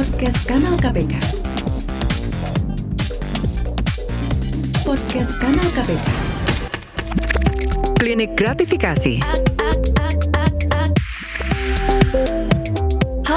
Podcast Kanal KPK. Podcast Kanal KPK. Klinik gratifikasi.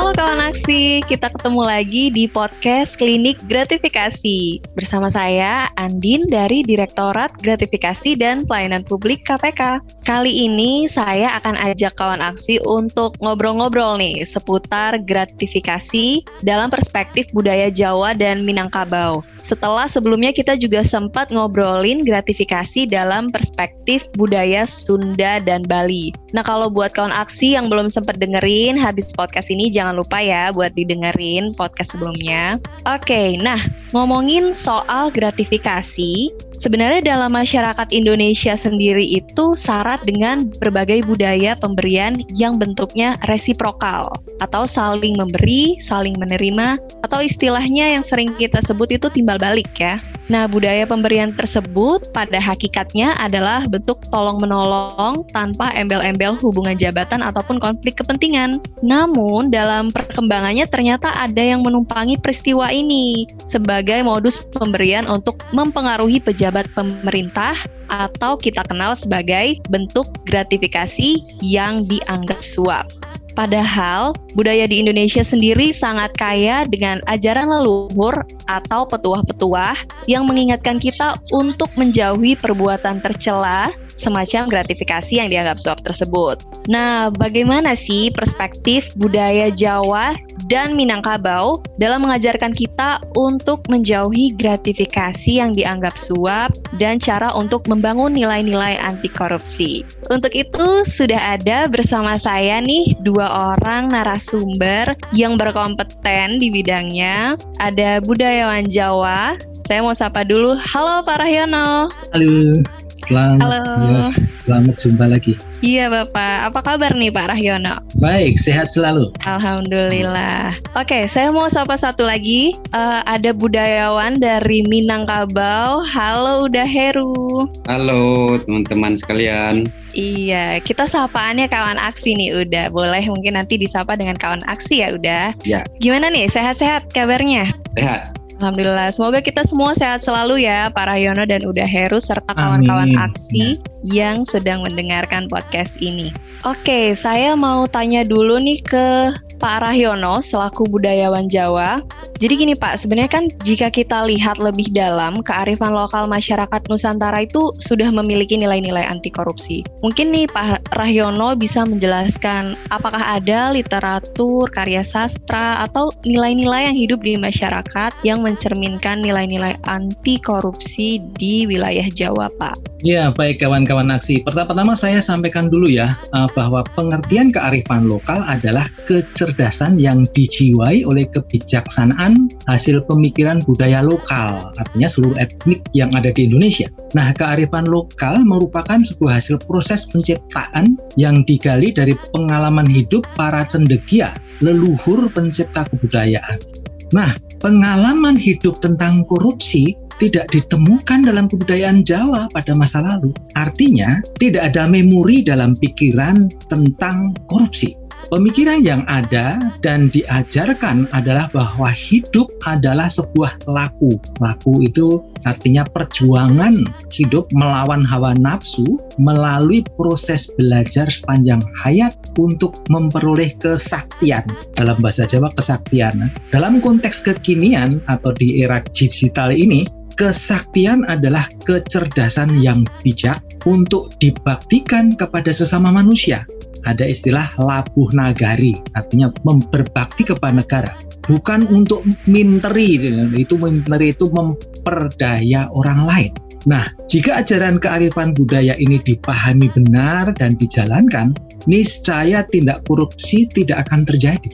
Halo kawan aksi, kita ketemu lagi di podcast Klinik Gratifikasi. Bersama saya, Andin dari Direktorat Gratifikasi dan Pelayanan Publik KPK. Kali ini saya akan ajak kawan aksi untuk ngobrol-ngobrol nih seputar gratifikasi dalam perspektif budaya Jawa dan Minangkabau. Setelah sebelumnya kita juga sempat ngobrolin gratifikasi dalam perspektif budaya Sunda dan Bali. Nah kalau buat kawan aksi yang belum sempat dengerin habis podcast ini jangan lupa ya buat didengerin podcast sebelumnya. Oke, nah ngomongin soal gratifikasi, sebenarnya dalam masyarakat Indonesia sendiri itu syarat dengan berbagai budaya pemberian yang bentuknya resiprokal atau saling memberi, saling menerima, atau istilahnya yang sering kita sebut itu timbal balik ya. Nah, budaya pemberian tersebut pada hakikatnya adalah bentuk tolong-menolong tanpa embel-embel hubungan jabatan ataupun konflik kepentingan. Namun, dalam perkembangannya ternyata ada yang menumpangi peristiwa ini sebagai modus pemberian untuk mempengaruhi pejabat pemerintah atau kita kenal sebagai bentuk gratifikasi yang dianggap suap. Padahal budaya di Indonesia sendiri sangat kaya dengan ajaran leluhur atau petuah-petuah yang mengingatkan kita untuk menjauhi perbuatan tercela semacam gratifikasi yang dianggap suap tersebut. Nah, bagaimana sih perspektif budaya Jawa dan Minangkabau dalam mengajarkan kita untuk menjauhi gratifikasi yang dianggap suap dan cara untuk membangun nilai-nilai anti korupsi. Untuk itu sudah ada bersama saya nih dua orang narasumber yang berkompeten di bidangnya. Ada budayawan Jawa. Saya mau sapa dulu. Halo Pak Rahyono. Halo. Selamat, Halo. ya, selamat jumpa lagi. Iya Bapak, apa kabar nih Pak Rahyono? Baik, sehat selalu. Alhamdulillah. Oke, saya mau sapa satu lagi. Eh, ada budayawan dari Minangkabau. Halo Udah Heru. Halo teman-teman sekalian. Iya, kita sapaannya kawan aksi nih udah. Boleh mungkin nanti disapa dengan kawan aksi ya udah. Ya. Gimana nih, sehat-sehat kabarnya? Sehat. Alhamdulillah, semoga kita semua sehat selalu ya, Pak Rahyono dan Uda Heru serta kawan-kawan aksi yang sedang mendengarkan podcast ini. Oke, saya mau tanya dulu nih ke Pak Rahyono selaku budayawan Jawa. Jadi gini Pak, sebenarnya kan jika kita lihat lebih dalam, kearifan lokal masyarakat Nusantara itu sudah memiliki nilai-nilai anti korupsi. Mungkin nih Pak Rahyono bisa menjelaskan apakah ada literatur, karya sastra, atau nilai-nilai yang hidup di masyarakat yang mencerminkan nilai-nilai anti korupsi di wilayah Jawa, Pak. Ya, baik kawan-kawan aksi. Pertama-tama saya sampaikan dulu ya eh, bahwa pengertian kearifan lokal adalah kecerdasan yang dijiwai oleh kebijaksanaan hasil pemikiran budaya lokal, artinya seluruh etnik yang ada di Indonesia. Nah, kearifan lokal merupakan sebuah hasil proses penciptaan yang digali dari pengalaman hidup para cendekia, leluhur pencipta kebudayaan. Nah, pengalaman hidup tentang korupsi tidak ditemukan dalam kebudayaan Jawa pada masa lalu. Artinya, tidak ada memori dalam pikiran tentang korupsi. Pemikiran yang ada dan diajarkan adalah bahwa hidup adalah sebuah laku. Laku itu artinya perjuangan hidup melawan hawa nafsu melalui proses belajar sepanjang hayat untuk memperoleh kesaktian. Dalam bahasa Jawa kesaktian. Dalam konteks kekinian atau di era digital ini, kesaktian adalah kecerdasan yang bijak untuk dibaktikan kepada sesama manusia. Ada istilah labuh nagari, artinya memberbakti kepada negara. Bukan untuk minteri, itu minteri itu memperdaya orang lain. Nah, jika ajaran kearifan budaya ini dipahami benar dan dijalankan, niscaya tindak korupsi tidak akan terjadi.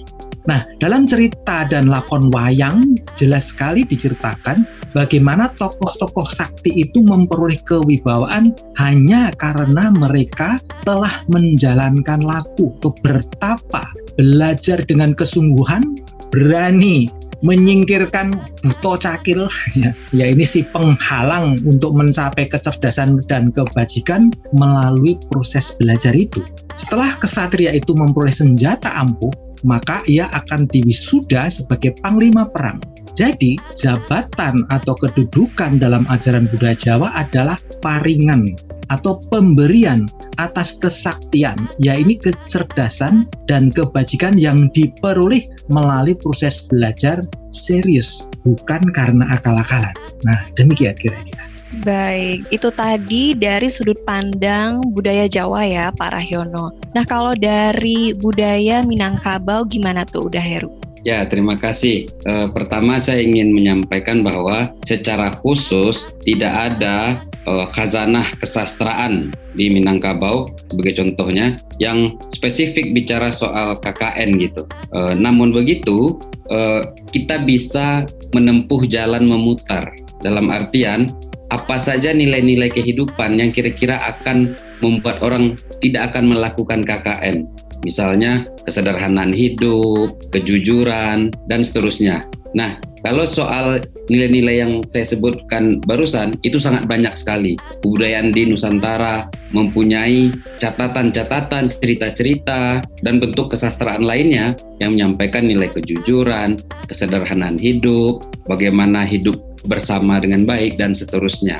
Nah, dalam cerita dan lakon wayang jelas sekali diceritakan bagaimana tokoh-tokoh sakti itu memperoleh kewibawaan hanya karena mereka telah menjalankan laku, bertapa, belajar dengan kesungguhan, berani menyingkirkan buto cakil ya, ya ini si penghalang untuk mencapai kecerdasan dan kebajikan melalui proses belajar itu. Setelah kesatria itu memperoleh senjata ampuh, maka ia akan diwisuda sebagai panglima perang. Jadi, jabatan atau kedudukan dalam ajaran budaya Jawa adalah paringan atau pemberian atas kesaktian, yaitu kecerdasan dan kebajikan yang diperoleh melalui proses belajar serius, bukan karena akal-akalan. Nah, demikian kira-kira. Baik, itu tadi dari sudut pandang budaya Jawa ya, Pak Rahyono. Nah, kalau dari budaya Minangkabau gimana tuh, udah Heru? Ya, terima kasih. E, pertama saya ingin menyampaikan bahwa secara khusus tidak ada e, khazanah kesastraan di Minangkabau sebagai contohnya yang spesifik bicara soal KKN gitu. E, namun begitu, e, kita bisa menempuh jalan memutar dalam artian apa saja nilai-nilai kehidupan yang kira-kira akan membuat orang tidak akan melakukan KKN misalnya kesederhanaan hidup, kejujuran, dan seterusnya. Nah, kalau soal nilai-nilai yang saya sebutkan barusan, itu sangat banyak sekali. Kebudayaan di Nusantara mempunyai catatan-catatan, cerita-cerita, dan bentuk kesastraan lainnya yang menyampaikan nilai kejujuran, kesederhanaan hidup, bagaimana hidup bersama dengan baik, dan seterusnya.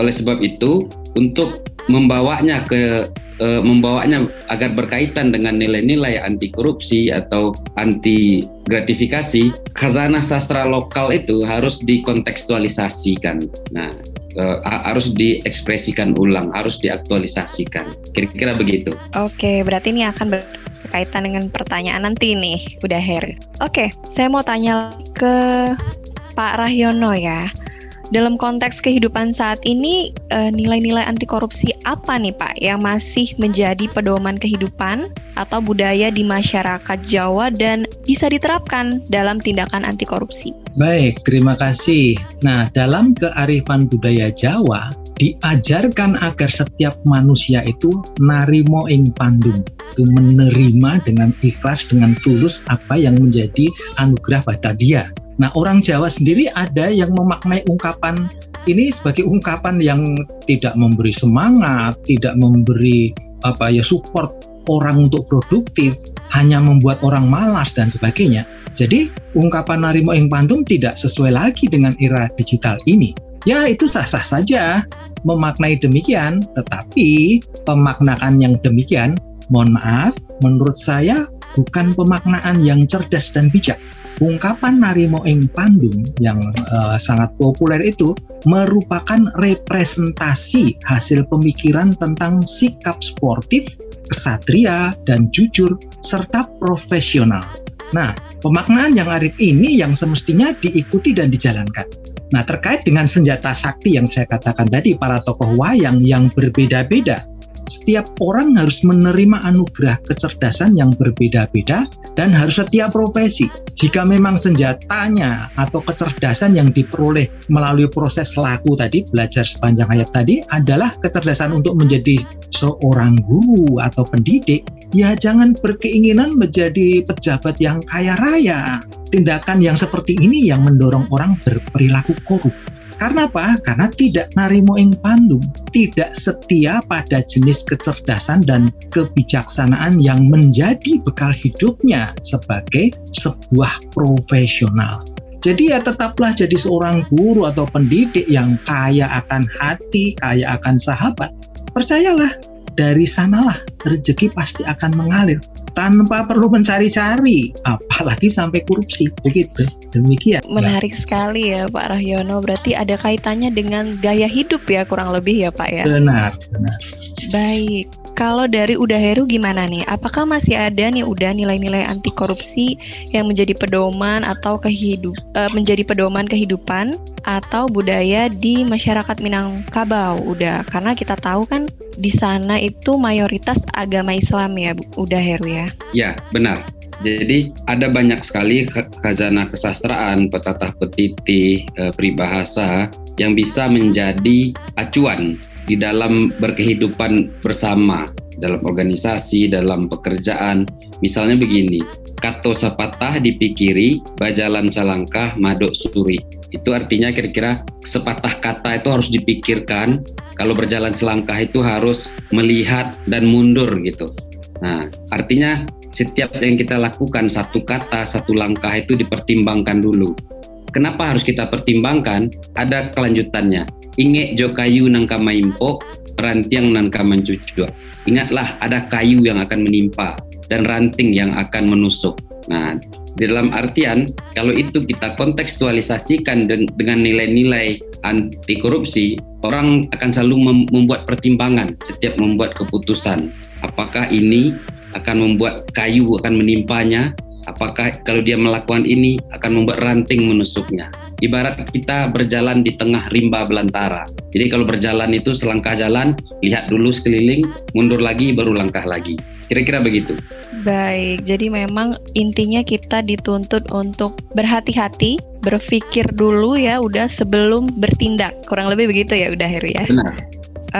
Oleh sebab itu, untuk membawanya ke e, membawanya agar berkaitan dengan nilai-nilai anti korupsi atau anti gratifikasi, khazanah sastra lokal itu harus dikontekstualisasikan. Nah, e, harus diekspresikan ulang, harus diaktualisasikan. Kira-kira begitu. Oke, berarti ini akan berkaitan dengan pertanyaan nanti nih, udah Her. Oke, saya mau tanya ke Pak Rahyono ya dalam konteks kehidupan saat ini eh, nilai-nilai anti korupsi apa nih Pak yang masih menjadi pedoman kehidupan atau budaya di masyarakat Jawa dan bisa diterapkan dalam tindakan anti korupsi? Baik, terima kasih. Nah, dalam kearifan budaya Jawa diajarkan agar setiap manusia itu narimo ing pandum itu menerima dengan ikhlas dengan tulus apa yang menjadi anugerah pada dia Nah, orang Jawa sendiri ada yang memaknai ungkapan ini sebagai ungkapan yang tidak memberi semangat, tidak memberi apa ya support orang untuk produktif, hanya membuat orang malas dan sebagainya. Jadi, ungkapan Narimo ing Pantum tidak sesuai lagi dengan era digital ini. Ya, itu sah-sah saja memaknai demikian, tetapi pemaknaan yang demikian, mohon maaf, menurut saya bukan pemaknaan yang cerdas dan bijak ungkapan Narimo ing Pandung yang uh, sangat populer itu merupakan representasi hasil pemikiran tentang sikap sportif, kesatria, dan jujur, serta profesional. Nah, pemaknaan yang arif ini yang semestinya diikuti dan dijalankan. Nah, terkait dengan senjata sakti yang saya katakan tadi, para tokoh wayang yang berbeda-beda setiap orang harus menerima anugerah kecerdasan yang berbeda-beda dan harus setiap profesi. Jika memang senjatanya atau kecerdasan yang diperoleh melalui proses laku tadi, belajar sepanjang hayat tadi adalah kecerdasan untuk menjadi seorang guru atau pendidik, ya jangan berkeinginan menjadi pejabat yang kaya raya. Tindakan yang seperti ini yang mendorong orang berperilaku korup. Karena apa? Karena tidak narimo ing pandum, tidak setia pada jenis kecerdasan dan kebijaksanaan yang menjadi bekal hidupnya sebagai sebuah profesional. Jadi ya tetaplah jadi seorang guru atau pendidik yang kaya akan hati, kaya akan sahabat. Percayalah, dari sanalah rezeki pasti akan mengalir tanpa perlu mencari-cari, apalagi sampai korupsi. Begitu. Demikian. Menarik ya. sekali ya Pak Rahyono. Berarti ada kaitannya dengan gaya hidup ya kurang lebih ya Pak ya. Benar, benar. Baik. Kalau dari Udah Heru gimana nih? Apakah masih ada nih udah nilai-nilai anti korupsi yang menjadi pedoman atau kehidup uh, menjadi pedoman kehidupan atau budaya di masyarakat Minangkabau? Udah karena kita tahu kan di sana itu mayoritas agama Islam ya, Udah Heru ya. Ya, benar. Jadi ada banyak sekali khazanah kesastraan, petatah petiti, eh, peribahasa yang bisa menjadi acuan di dalam berkehidupan bersama dalam organisasi, dalam pekerjaan. Misalnya begini, kato sepatah dipikiri, bajalan salangkah, madok suri. Itu artinya kira-kira sepatah kata itu harus dipikirkan, kalau berjalan selangkah itu harus melihat dan mundur gitu. Nah, artinya setiap yang kita lakukan satu kata, satu langkah itu dipertimbangkan dulu. Kenapa harus kita pertimbangkan? Ada kelanjutannya. Inge jo kayu nang kamaimpo, rantiang nang kamancucua. Ingatlah ada kayu yang akan menimpa dan ranting yang akan menusuk. Nah, dalam artian kalau itu kita kontekstualisasikan dengan nilai-nilai anti korupsi, orang akan selalu membuat pertimbangan setiap membuat keputusan. Apakah ini akan membuat kayu akan menimpanya Apakah kalau dia melakukan ini akan membuat ranting menusuknya? Ibarat kita berjalan di tengah rimba belantara. Jadi kalau berjalan itu selangkah jalan, lihat dulu sekeliling, mundur lagi baru langkah lagi. Kira-kira begitu. Baik, jadi memang intinya kita dituntut untuk berhati-hati, berpikir dulu ya udah sebelum bertindak. Kurang lebih begitu ya udah Heru ya. Benar.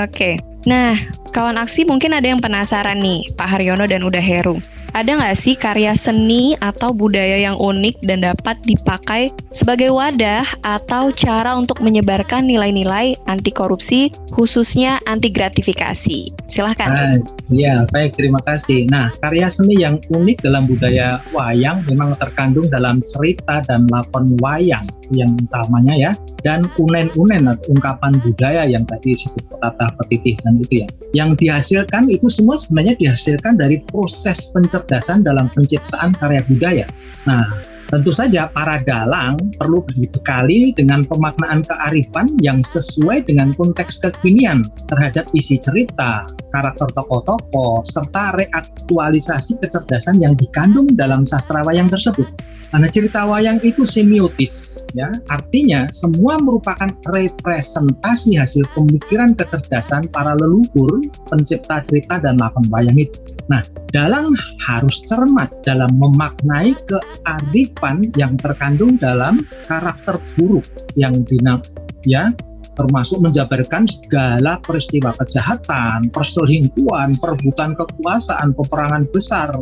Oke. Nah, kawan aksi mungkin ada yang penasaran nih, Pak Haryono dan Uda Heru ada nggak sih karya seni atau budaya yang unik dan dapat dipakai sebagai wadah atau cara untuk menyebarkan nilai-nilai anti korupsi, khususnya anti gratifikasi? Silahkan. Iya, baik, terima kasih. Nah, karya seni yang unik dalam budaya wayang memang terkandung dalam cerita dan lakon wayang yang utamanya ya, dan unen-unen atau ungkapan budaya yang tadi disebut tata petitih dan itu ya. Yang dihasilkan itu semua sebenarnya dihasilkan dari proses pencernaan kecerdasan dalam penciptaan karya budaya. Nah, tentu saja para dalang perlu dibekali dengan pemaknaan kearifan yang sesuai dengan konteks kekinian terhadap isi cerita, karakter tokoh-tokoh, serta reaktualisasi kecerdasan yang dikandung dalam sastra wayang tersebut. Karena cerita wayang itu semiotis, ya, artinya semua merupakan representasi hasil pemikiran kecerdasan para leluhur pencipta cerita dan lakon wayang itu. Nah, dalang harus cermat dalam memaknai kearifan yang terkandung dalam karakter buruk yang dinam, ya, termasuk menjabarkan segala peristiwa kejahatan, perselingkuhan, perebutan kekuasaan, peperangan besar,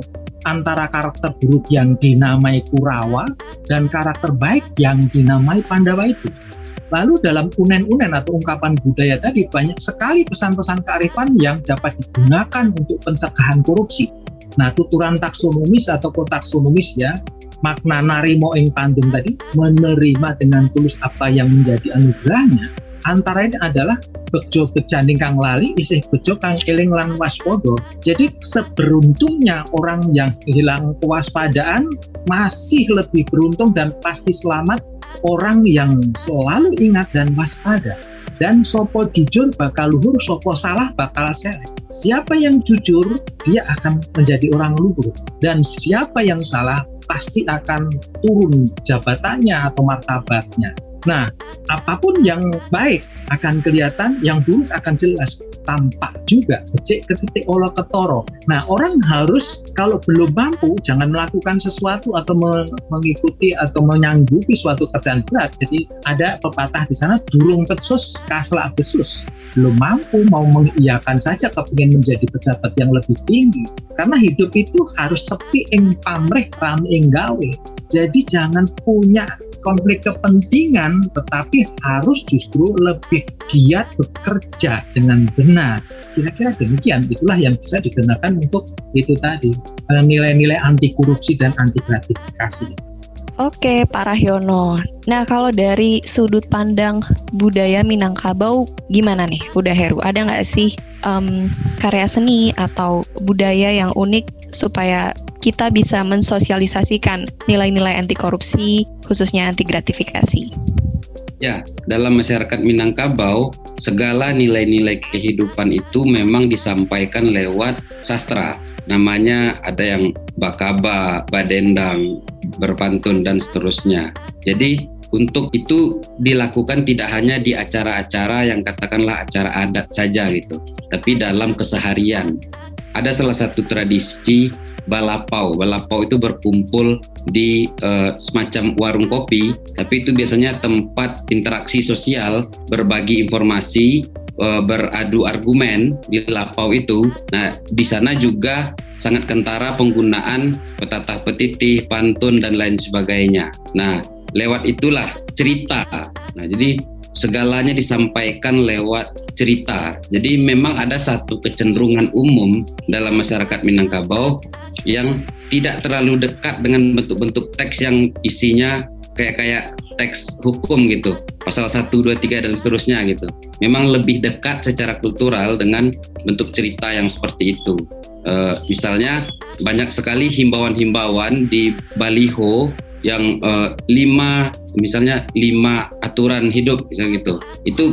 antara karakter buruk yang dinamai Kurawa dan karakter baik yang dinamai Pandawa itu. Lalu dalam unen-unen atau ungkapan budaya tadi banyak sekali pesan-pesan kearifan yang dapat digunakan untuk pencegahan korupsi. Nah, tuturan taksonomis atau kotaksonomis ya, makna narimo ing pandum tadi menerima dengan tulus apa yang menjadi anugerahnya antara ini adalah bejo bejaning kang lali isih bejo kang eling lan waspodo jadi seberuntungnya orang yang hilang kewaspadaan masih lebih beruntung dan pasti selamat orang yang selalu ingat dan waspada dan sopo jujur bakal luhur, sopo salah bakal seret. Siapa yang jujur, dia akan menjadi orang luhur. Dan siapa yang salah, pasti akan turun jabatannya atau martabatnya. Nah, apa pun yang baik akan kelihatan, yang buruk akan jelas tampak juga becek ke titik olah ketoro. Nah, orang harus kalau belum mampu jangan melakukan sesuatu atau mengikuti atau menyanggupi suatu kerjaan berat. Jadi ada pepatah di sana durung pesus kaslak besus. Belum mampu mau mengiyakan saja kepingin menjadi pejabat yang lebih tinggi. Karena hidup itu harus sepi ing pamrih ram ing gawe. Jadi jangan punya konflik kepentingan, tetapi harus justru lebih giat bekerja dengan benar. Kira-kira demikian, itulah yang bisa digunakan untuk itu tadi, eh, nilai-nilai anti korupsi dan anti gratifikasi. Oke, Pak Rahyono. Nah, kalau dari sudut pandang budaya Minangkabau, gimana nih? Udah Heru, ada nggak sih um, karya seni atau budaya yang unik supaya kita bisa mensosialisasikan nilai-nilai anti korupsi, khususnya anti gratifikasi. Ya, dalam masyarakat Minangkabau, segala nilai-nilai kehidupan itu memang disampaikan lewat sastra. Namanya ada yang bakaba, badendang, berpantun, dan seterusnya. Jadi, untuk itu dilakukan tidak hanya di acara-acara yang katakanlah acara adat saja gitu, tapi dalam keseharian. Ada salah satu tradisi balapau. Balapau itu berkumpul di uh, semacam warung kopi, tapi itu biasanya tempat interaksi sosial, berbagi informasi, uh, beradu argumen di lapau itu. Nah, di sana juga sangat kentara penggunaan petatah petitih, pantun dan lain sebagainya. Nah, lewat itulah cerita. Nah, jadi segalanya disampaikan lewat cerita. Jadi memang ada satu kecenderungan umum dalam masyarakat Minangkabau yang tidak terlalu dekat dengan bentuk-bentuk teks yang isinya kayak kayak teks hukum gitu. Pasal 1, 2, 3 dan seterusnya gitu. Memang lebih dekat secara kultural dengan bentuk cerita yang seperti itu. Uh, misalnya banyak sekali himbauan-himbauan di baliho yang uh, lima misalnya lima aturan hidup misalnya gitu. Itu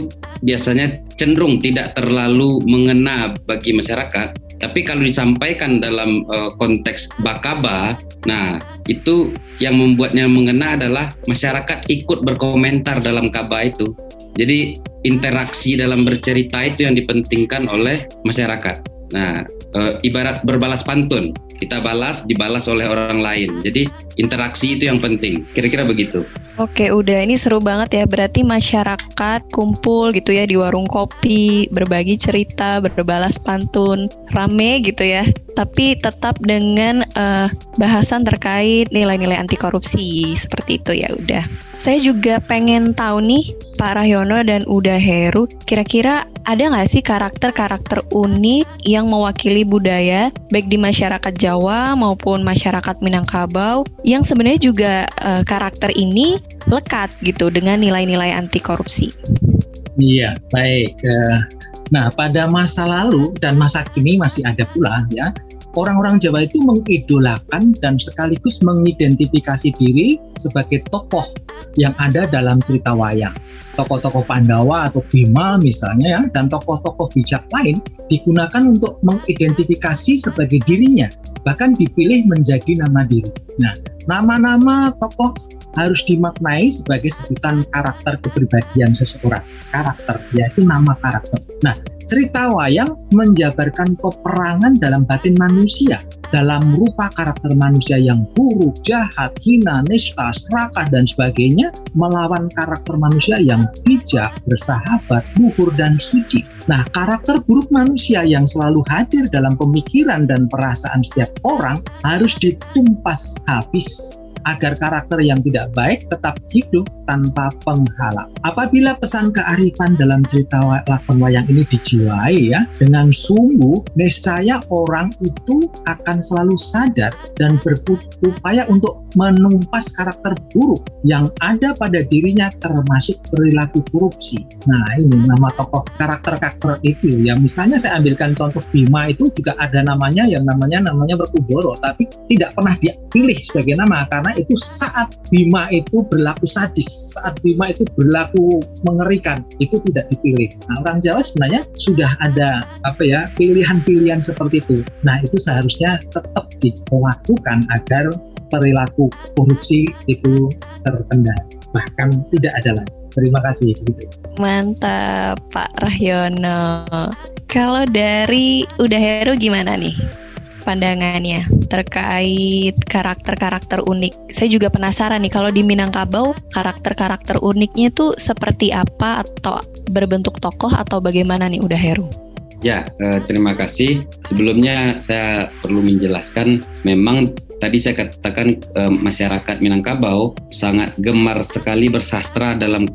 biasanya cenderung tidak terlalu mengena bagi masyarakat tapi kalau disampaikan dalam uh, konteks bakaba nah itu yang membuatnya mengena adalah masyarakat ikut berkomentar dalam kaba itu. Jadi interaksi dalam bercerita itu yang dipentingkan oleh masyarakat. Nah uh, ibarat berbalas pantun kita balas dibalas oleh orang lain. Jadi interaksi itu yang penting. Kira-kira begitu. Oke, udah ini seru banget ya. Berarti masyarakat kumpul gitu ya di warung kopi, berbagi cerita, berbalas pantun, rame gitu ya. Tapi tetap dengan uh, bahasan terkait nilai-nilai anti korupsi seperti itu ya udah. Saya juga pengen tahu nih Pak Rahyono dan Uda Heru, kira-kira ada nggak sih karakter-karakter unik yang mewakili budaya baik di masyarakat Jawa maupun masyarakat Minangkabau yang sebenarnya juga uh, karakter ini lekat gitu dengan nilai-nilai anti korupsi. Iya, baik. Eh, nah, pada masa lalu dan masa kini masih ada pula ya orang-orang Jawa itu mengidolakan dan sekaligus mengidentifikasi diri sebagai tokoh yang ada dalam cerita wayang. Tokoh-tokoh Pandawa atau Bima misalnya ya, dan tokoh-tokoh bijak lain digunakan untuk mengidentifikasi sebagai dirinya, bahkan dipilih menjadi nama diri. Nah, nama-nama tokoh harus dimaknai sebagai sebutan karakter kepribadian seseorang. Karakter, yaitu nama karakter. Nah, cerita wayang menjabarkan peperangan dalam batin manusia dalam rupa karakter manusia yang buruk, jahat, hina, nista, serakah, dan sebagainya melawan karakter manusia yang bijak, bersahabat, luhur, dan suci. Nah, karakter buruk manusia yang selalu hadir dalam pemikiran dan perasaan setiap orang harus ditumpas habis agar karakter yang tidak baik tetap hidup tanpa penghalang. Apabila pesan kearifan dalam cerita lakon wayang ini dijiwai ya dengan sungguh, niscaya orang itu akan selalu sadar dan berupaya untuk menumpas karakter buruk yang ada pada dirinya termasuk perilaku korupsi. Nah ini nama tokoh karakter-karakter itu ya misalnya saya ambilkan contoh Bima itu juga ada namanya yang namanya namanya Berkudoro tapi tidak pernah dipilih sebagai nama karena itu saat Bima itu berlaku sadis, saat Bima itu berlaku mengerikan, itu tidak dipilih. Nah, orang Jawa sebenarnya sudah ada apa ya pilihan-pilihan seperti itu. Nah, itu seharusnya tetap dilakukan agar perilaku korupsi itu terkendali, bahkan tidak ada lagi. Terima kasih. Mantap, Pak Rahyono. Kalau dari Udah Heru gimana nih? Pandangannya terkait karakter-karakter unik. Saya juga penasaran nih kalau di Minangkabau karakter-karakter uniknya itu seperti apa atau berbentuk tokoh atau bagaimana nih udah Heru? Ya, eh, terima kasih. Sebelumnya saya perlu menjelaskan memang tadi saya katakan eh, masyarakat Minangkabau sangat gemar sekali bersastra dalam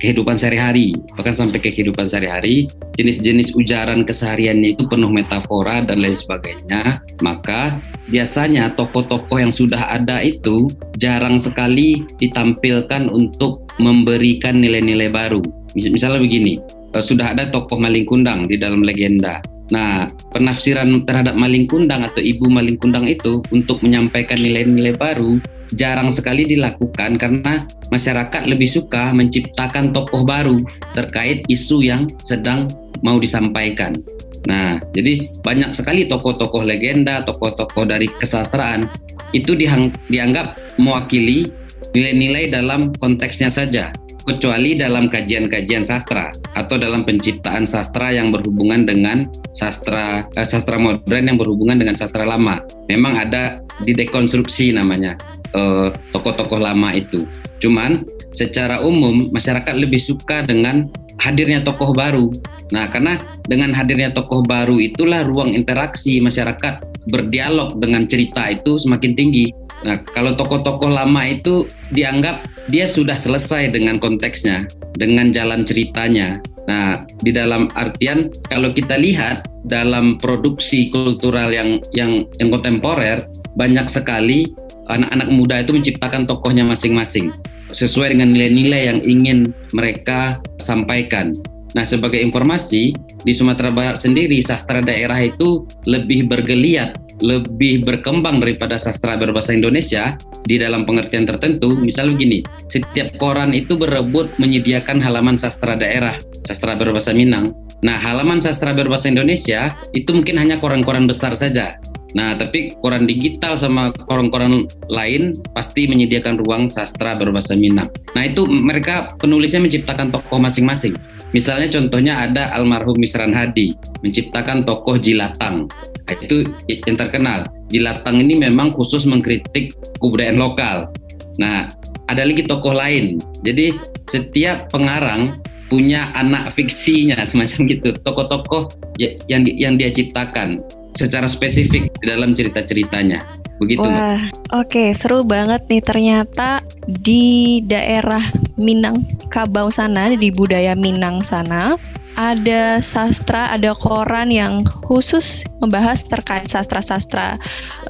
kehidupan sehari-hari, bahkan sampai ke kehidupan sehari-hari. Jenis-jenis ujaran kesehariannya itu penuh metafora dan lain sebagainya. Maka biasanya tokoh-tokoh yang sudah ada itu jarang sekali ditampilkan untuk memberikan nilai-nilai baru. Misalnya begini, eh, sudah ada tokoh maling kundang di dalam legenda Nah, penafsiran terhadap maling kundang atau ibu maling kundang itu untuk menyampaikan nilai-nilai baru jarang sekali dilakukan karena masyarakat lebih suka menciptakan tokoh baru terkait isu yang sedang mau disampaikan. Nah, jadi banyak sekali tokoh-tokoh legenda, tokoh-tokoh dari kesastraan itu dianggap mewakili nilai-nilai dalam konteksnya saja kecuali dalam kajian-kajian sastra atau dalam penciptaan sastra yang berhubungan dengan sastra eh, sastra modern yang berhubungan dengan sastra lama. Memang ada di dekonstruksi namanya eh, tokoh-tokoh lama itu. Cuman secara umum masyarakat lebih suka dengan hadirnya tokoh baru. Nah, karena dengan hadirnya tokoh baru itulah ruang interaksi masyarakat berdialog dengan cerita itu semakin tinggi. Nah, kalau tokoh-tokoh lama itu dianggap dia sudah selesai dengan konteksnya, dengan jalan ceritanya. Nah, di dalam artian kalau kita lihat dalam produksi kultural yang yang yang kontemporer banyak sekali anak-anak muda itu menciptakan tokohnya masing-masing sesuai dengan nilai-nilai yang ingin mereka sampaikan. Nah, sebagai informasi, di Sumatera Barat sendiri sastra daerah itu lebih bergeliat, lebih berkembang daripada sastra berbahasa Indonesia di dalam pengertian tertentu. Misalnya begini, setiap koran itu berebut menyediakan halaman sastra daerah, sastra berbahasa Minang. Nah, halaman sastra berbahasa Indonesia itu mungkin hanya koran-koran besar saja. Nah, tapi koran digital sama koran-koran lain pasti menyediakan ruang sastra berbahasa Minang. Nah, itu mereka penulisnya menciptakan tokoh masing-masing. Misalnya contohnya ada almarhum Misran Hadi menciptakan tokoh Jilatang. Nah, itu yang terkenal. Jilatang ini memang khusus mengkritik kebudayaan lokal. Nah, ada lagi tokoh lain. Jadi setiap pengarang punya anak fiksinya semacam gitu, tokoh-tokoh ya, yang yang dia ciptakan secara spesifik di dalam cerita-ceritanya. Begitu. Wah, oke, okay, seru banget nih ternyata di daerah Minangkabau sana, di budaya Minang sana, ada sastra, ada koran yang khusus membahas terkait sastra-sastra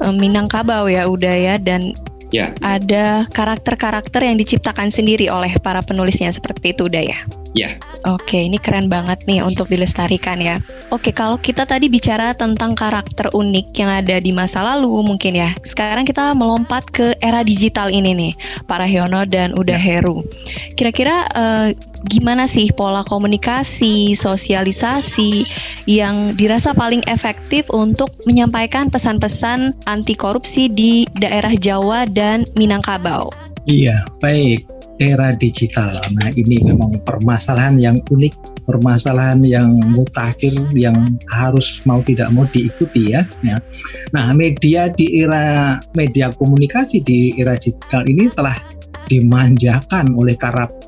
um, Minangkabau ya, udah ya dan Ya. Ada karakter-karakter yang diciptakan sendiri oleh para penulisnya seperti itu udah ya? Ya. Oke, ini keren banget nih untuk dilestarikan ya. Oke, kalau kita tadi bicara tentang karakter unik yang ada di masa lalu mungkin ya. Sekarang kita melompat ke era digital ini nih, para Hyono dan Uda ya. Heru. Kira-kira uh, gimana sih pola komunikasi, sosialisasi yang dirasa paling efektif untuk menyampaikan pesan-pesan anti korupsi di daerah Jawa dan Minangkabau? Iya, baik. Era digital. Nah, ini memang permasalahan yang unik, permasalahan yang mutakhir yang harus mau tidak mau diikuti ya. ya. Nah, media di era media komunikasi di era digital ini telah dimanjakan oleh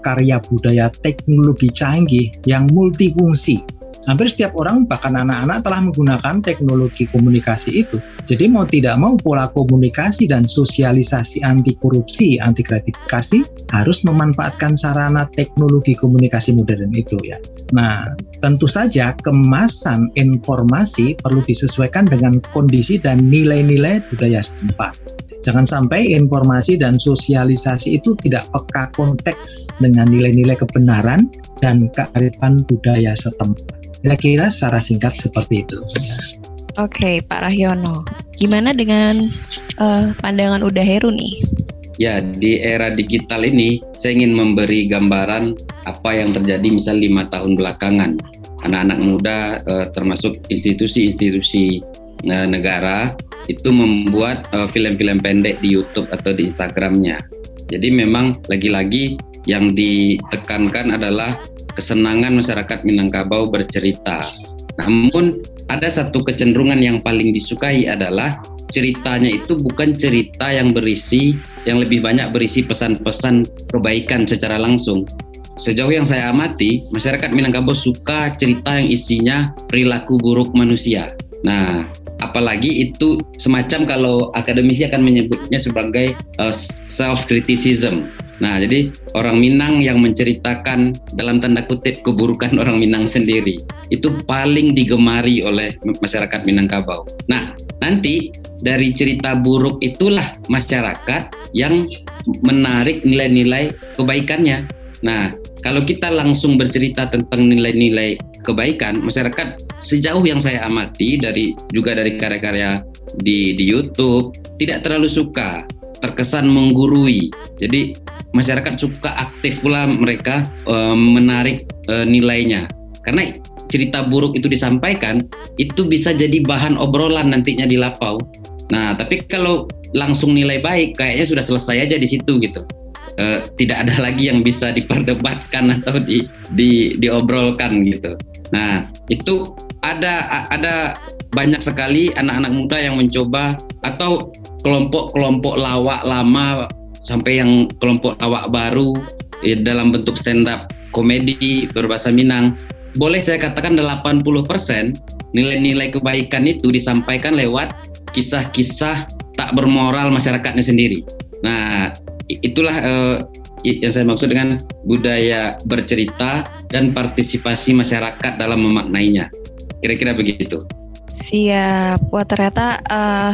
karya budaya teknologi canggih yang multifungsi. Hampir setiap orang, bahkan anak-anak telah menggunakan teknologi komunikasi itu. Jadi mau tidak mau pola komunikasi dan sosialisasi anti korupsi, anti gratifikasi harus memanfaatkan sarana teknologi komunikasi modern itu ya. Nah, tentu saja kemasan informasi perlu disesuaikan dengan kondisi dan nilai-nilai budaya setempat. Jangan sampai informasi dan sosialisasi itu tidak peka konteks dengan nilai-nilai kebenaran dan kearifan budaya setempat. Kira-kira secara singkat seperti itu. Oke, Pak Rahyono. Gimana dengan uh, pandangan Uda Heru nih? Ya, di era digital ini saya ingin memberi gambaran apa yang terjadi misal lima tahun belakangan. Anak-anak muda uh, termasuk institusi-institusi uh, negara itu membuat uh, film-film pendek di YouTube atau di Instagramnya. Jadi memang lagi-lagi yang ditekankan adalah kesenangan masyarakat Minangkabau bercerita. Namun ada satu kecenderungan yang paling disukai adalah ceritanya itu bukan cerita yang berisi yang lebih banyak berisi pesan-pesan kebaikan secara langsung. Sejauh yang saya amati, masyarakat Minangkabau suka cerita yang isinya perilaku buruk manusia. Nah, apalagi itu semacam kalau akademisi akan menyebutnya sebagai uh, self criticism. Nah, jadi orang Minang yang menceritakan dalam tanda kutip keburukan orang Minang sendiri itu paling digemari oleh masyarakat Minangkabau. Nah, nanti dari cerita buruk itulah masyarakat yang menarik nilai-nilai kebaikannya. Nah, kalau kita langsung bercerita tentang nilai-nilai kebaikan, masyarakat sejauh yang saya amati dari juga dari karya-karya di di YouTube tidak terlalu suka terkesan menggurui. Jadi masyarakat suka aktif pula mereka e, menarik e, nilainya. Karena cerita buruk itu disampaikan, itu bisa jadi bahan obrolan nantinya di lapau. Nah, tapi kalau langsung nilai baik, kayaknya sudah selesai aja di situ gitu. E, tidak ada lagi yang bisa diperdebatkan atau di, di diobrolkan gitu. Nah, itu ada ada banyak sekali anak-anak muda yang mencoba atau kelompok-kelompok lawak lama sampai yang kelompok lawak baru ya, dalam bentuk stand up komedi berbahasa Minang. Boleh saya katakan 80% nilai-nilai kebaikan itu disampaikan lewat kisah-kisah tak bermoral masyarakatnya sendiri. Nah, itulah eh, yang saya maksud dengan budaya bercerita dan partisipasi masyarakat dalam memaknainya. Kira-kira begitu. Siap. Wah ternyata uh,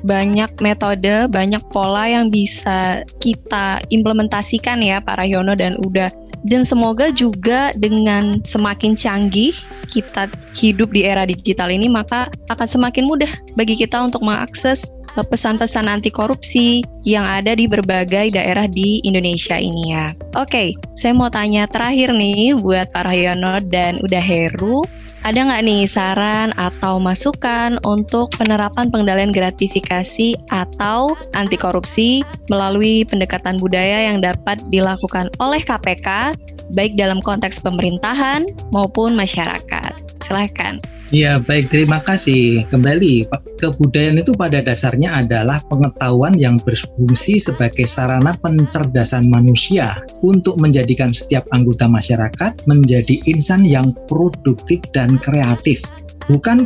banyak metode, banyak pola yang bisa kita implementasikan ya Pak Rahyono dan udah dan semoga juga dengan semakin canggih kita hidup di era digital ini maka akan semakin mudah bagi kita untuk mengakses pesan-pesan anti korupsi yang ada di berbagai daerah di Indonesia ini ya. Oke, saya mau tanya terakhir nih buat Pak Rahyono dan Udah Heru. Ada nggak nih saran atau masukan untuk penerapan pengendalian gratifikasi atau anti korupsi melalui pendekatan budaya yang dapat dilakukan oleh KPK baik dalam konteks pemerintahan maupun masyarakat? Silahkan. Ya, baik. Terima kasih. Kembali, kebudayaan itu pada dasarnya adalah pengetahuan yang berfungsi sebagai sarana pencerdasan manusia untuk menjadikan setiap anggota masyarakat menjadi insan yang produktif dan kreatif. Bukan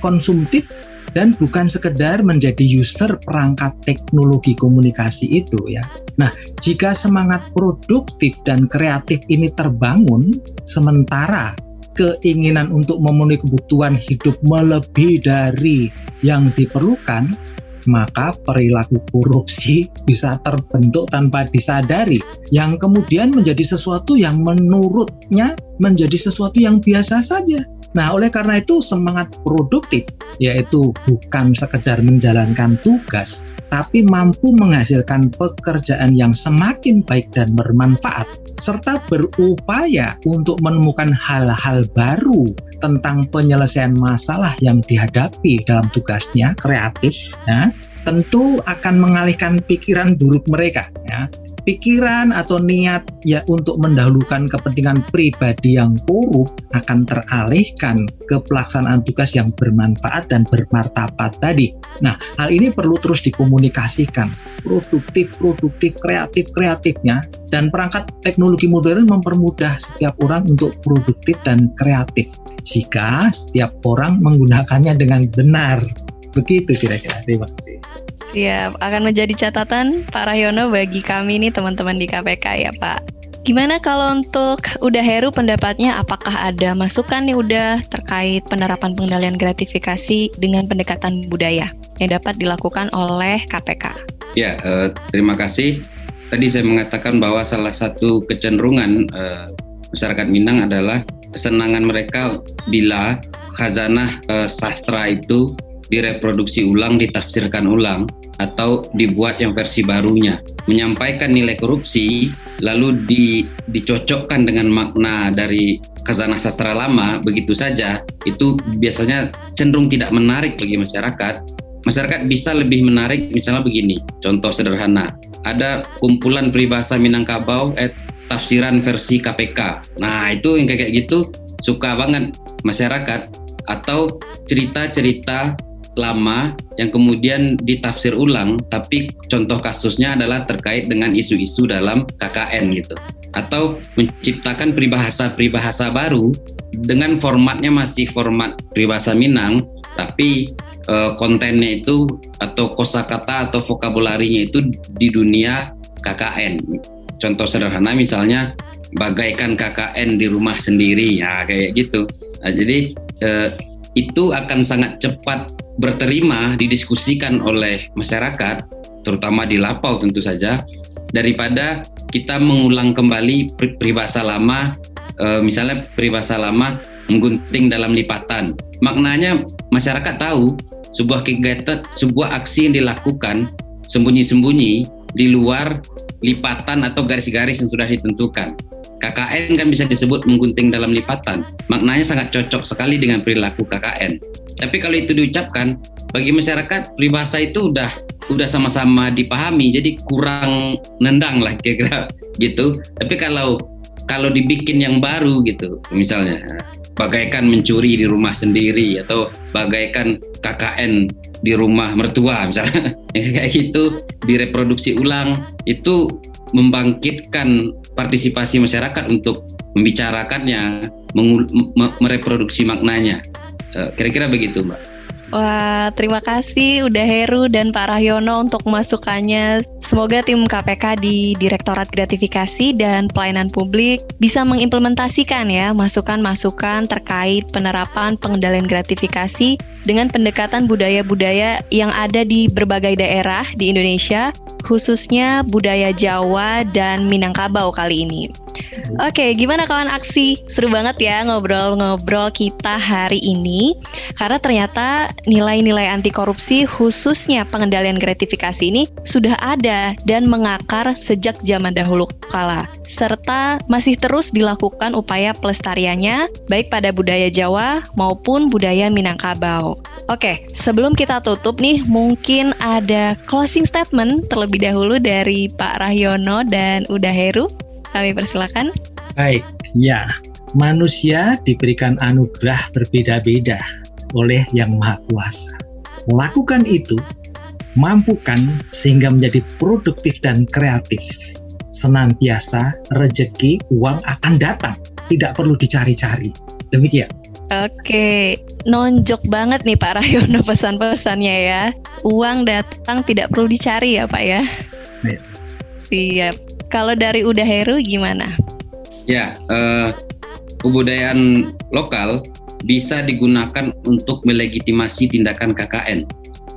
konsumtif dan bukan sekedar menjadi user perangkat teknologi komunikasi itu ya. Nah, jika semangat produktif dan kreatif ini terbangun sementara keinginan untuk memenuhi kebutuhan hidup melebihi dari yang diperlukan, maka perilaku korupsi bisa terbentuk tanpa disadari, yang kemudian menjadi sesuatu yang menurutnya menjadi sesuatu yang biasa saja. Nah, oleh karena itu semangat produktif yaitu bukan sekedar menjalankan tugas, tapi mampu menghasilkan pekerjaan yang semakin baik dan bermanfaat serta berupaya untuk menemukan hal-hal baru tentang penyelesaian masalah yang dihadapi dalam tugasnya kreatif ya, tentu akan mengalihkan pikiran buruk mereka ya pikiran atau niat ya untuk mendahulukan kepentingan pribadi yang korup akan teralihkan ke pelaksanaan tugas yang bermanfaat dan bermartabat tadi. Nah, hal ini perlu terus dikomunikasikan. Produktif, produktif, kreatif, kreatifnya dan perangkat teknologi modern mempermudah setiap orang untuk produktif dan kreatif jika setiap orang menggunakannya dengan benar. Begitu kira-kira. Terima kasih. Siap, akan menjadi catatan Pak Rahyono bagi kami nih teman-teman di KPK ya Pak. Gimana kalau untuk udah Heru pendapatnya apakah ada masukan nih udah terkait penerapan pengendalian gratifikasi dengan pendekatan budaya yang dapat dilakukan oleh KPK? Ya, eh, terima kasih. Tadi saya mengatakan bahwa salah satu kecenderungan eh, masyarakat Minang adalah kesenangan mereka bila khazanah eh, sastra itu direproduksi ulang, ditafsirkan ulang atau dibuat yang versi barunya. Menyampaikan nilai korupsi lalu di, dicocokkan dengan makna dari khazanah sastra lama begitu saja itu biasanya cenderung tidak menarik bagi masyarakat. Masyarakat bisa lebih menarik misalnya begini, contoh sederhana. Ada kumpulan peribahasa Minangkabau eh, tafsiran versi KPK. Nah, itu yang kayak gitu suka banget masyarakat atau cerita-cerita lama yang kemudian ditafsir ulang, tapi contoh kasusnya adalah terkait dengan isu-isu dalam KKN gitu. Atau menciptakan peribahasa-peribahasa baru dengan formatnya masih format peribahasa Minang, tapi e, kontennya itu atau kosakata atau vokabularinya itu di dunia KKN. Contoh sederhana misalnya bagaikan KKN di rumah sendiri ya kayak gitu. Nah, jadi e, itu akan sangat cepat berterima didiskusikan oleh masyarakat, terutama di Lapau tentu saja, daripada kita mengulang kembali peribahasa lama, e, misalnya peribahasa lama menggunting dalam lipatan. Maknanya masyarakat tahu sebuah kegiatan, sebuah aksi yang dilakukan sembunyi-sembunyi di luar lipatan atau garis-garis yang sudah ditentukan. KKN kan bisa disebut menggunting dalam lipatan. Maknanya sangat cocok sekali dengan perilaku KKN. Tapi kalau itu diucapkan bagi masyarakat peribahasa itu udah udah sama-sama dipahami, jadi kurang nendang lah kira-kira gitu. Tapi kalau kalau dibikin yang baru gitu, misalnya bagaikan mencuri di rumah sendiri atau bagaikan KKN di rumah mertua misalnya kayak gitu direproduksi ulang itu membangkitkan partisipasi masyarakat untuk membicarakannya, mereproduksi maknanya. Eh, kira-kira begitu, Mbak. Wah, terima kasih udah Heru dan Pak Rahyono untuk masukannya. Semoga tim KPK di Direktorat Gratifikasi dan Pelayanan Publik bisa mengimplementasikan ya masukan-masukan terkait penerapan pengendalian gratifikasi dengan pendekatan budaya-budaya yang ada di berbagai daerah di Indonesia, khususnya budaya Jawa dan Minangkabau kali ini. Oke, gimana kawan aksi? Seru banget ya ngobrol-ngobrol kita hari ini. Karena ternyata nilai-nilai anti korupsi khususnya pengendalian gratifikasi ini sudah ada dan mengakar sejak zaman dahulu kala. Serta masih terus dilakukan upaya pelestariannya baik pada budaya Jawa maupun budaya Minangkabau. Oke, sebelum kita tutup nih, mungkin ada closing statement terlebih dahulu dari Pak Rahyono dan Uda Heru. Kami persilakan. Baik, ya. Manusia diberikan anugerah berbeda-beda oleh Yang Maha Kuasa. Lakukan itu, mampukan sehingga menjadi produktif dan kreatif. Senantiasa rezeki uang akan datang, tidak perlu dicari-cari. Demikian. Oke, nonjok banget nih Pak Rayono pesan-pesannya ya. Uang datang tidak perlu dicari ya Pak ya. Ya. Siap. Kalau dari Uda Heru gimana? Ya, uh, kebudayaan lokal bisa digunakan untuk melegitimasi tindakan KKN.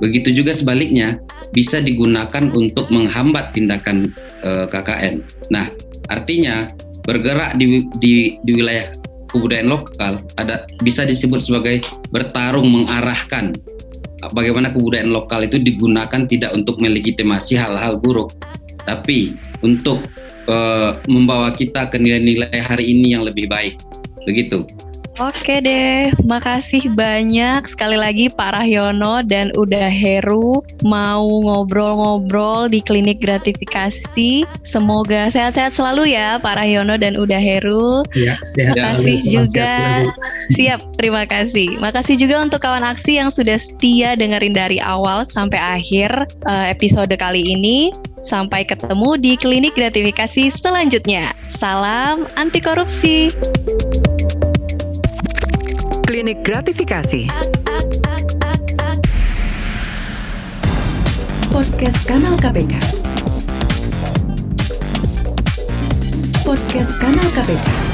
Begitu juga sebaliknya, bisa digunakan untuk menghambat tindakan uh, eh, KKN. Nah, artinya bergerak di, di, di wilayah kebudayaan lokal ada bisa disebut sebagai bertarung mengarahkan bagaimana kebudayaan lokal itu digunakan tidak untuk melegitimasi hal-hal buruk, tapi untuk uh, membawa kita ke nilai-nilai hari ini yang lebih baik. Begitu. Oke deh, makasih banyak sekali lagi Pak Rahyono dan udah Heru mau ngobrol-ngobrol di klinik gratifikasi. Semoga sehat-sehat selalu ya Pak Rahyono dan udah Heru. Ya, sehat Makasih selalu, juga. Siap, terima kasih. Makasih juga untuk kawan aksi yang sudah setia dengerin dari awal sampai akhir uh, episode kali ini. Sampai ketemu di klinik gratifikasi selanjutnya. Salam anti korupsi. Klinik Gratifikasi. Podcast Kanal KPK. Podcast Kanal KPK.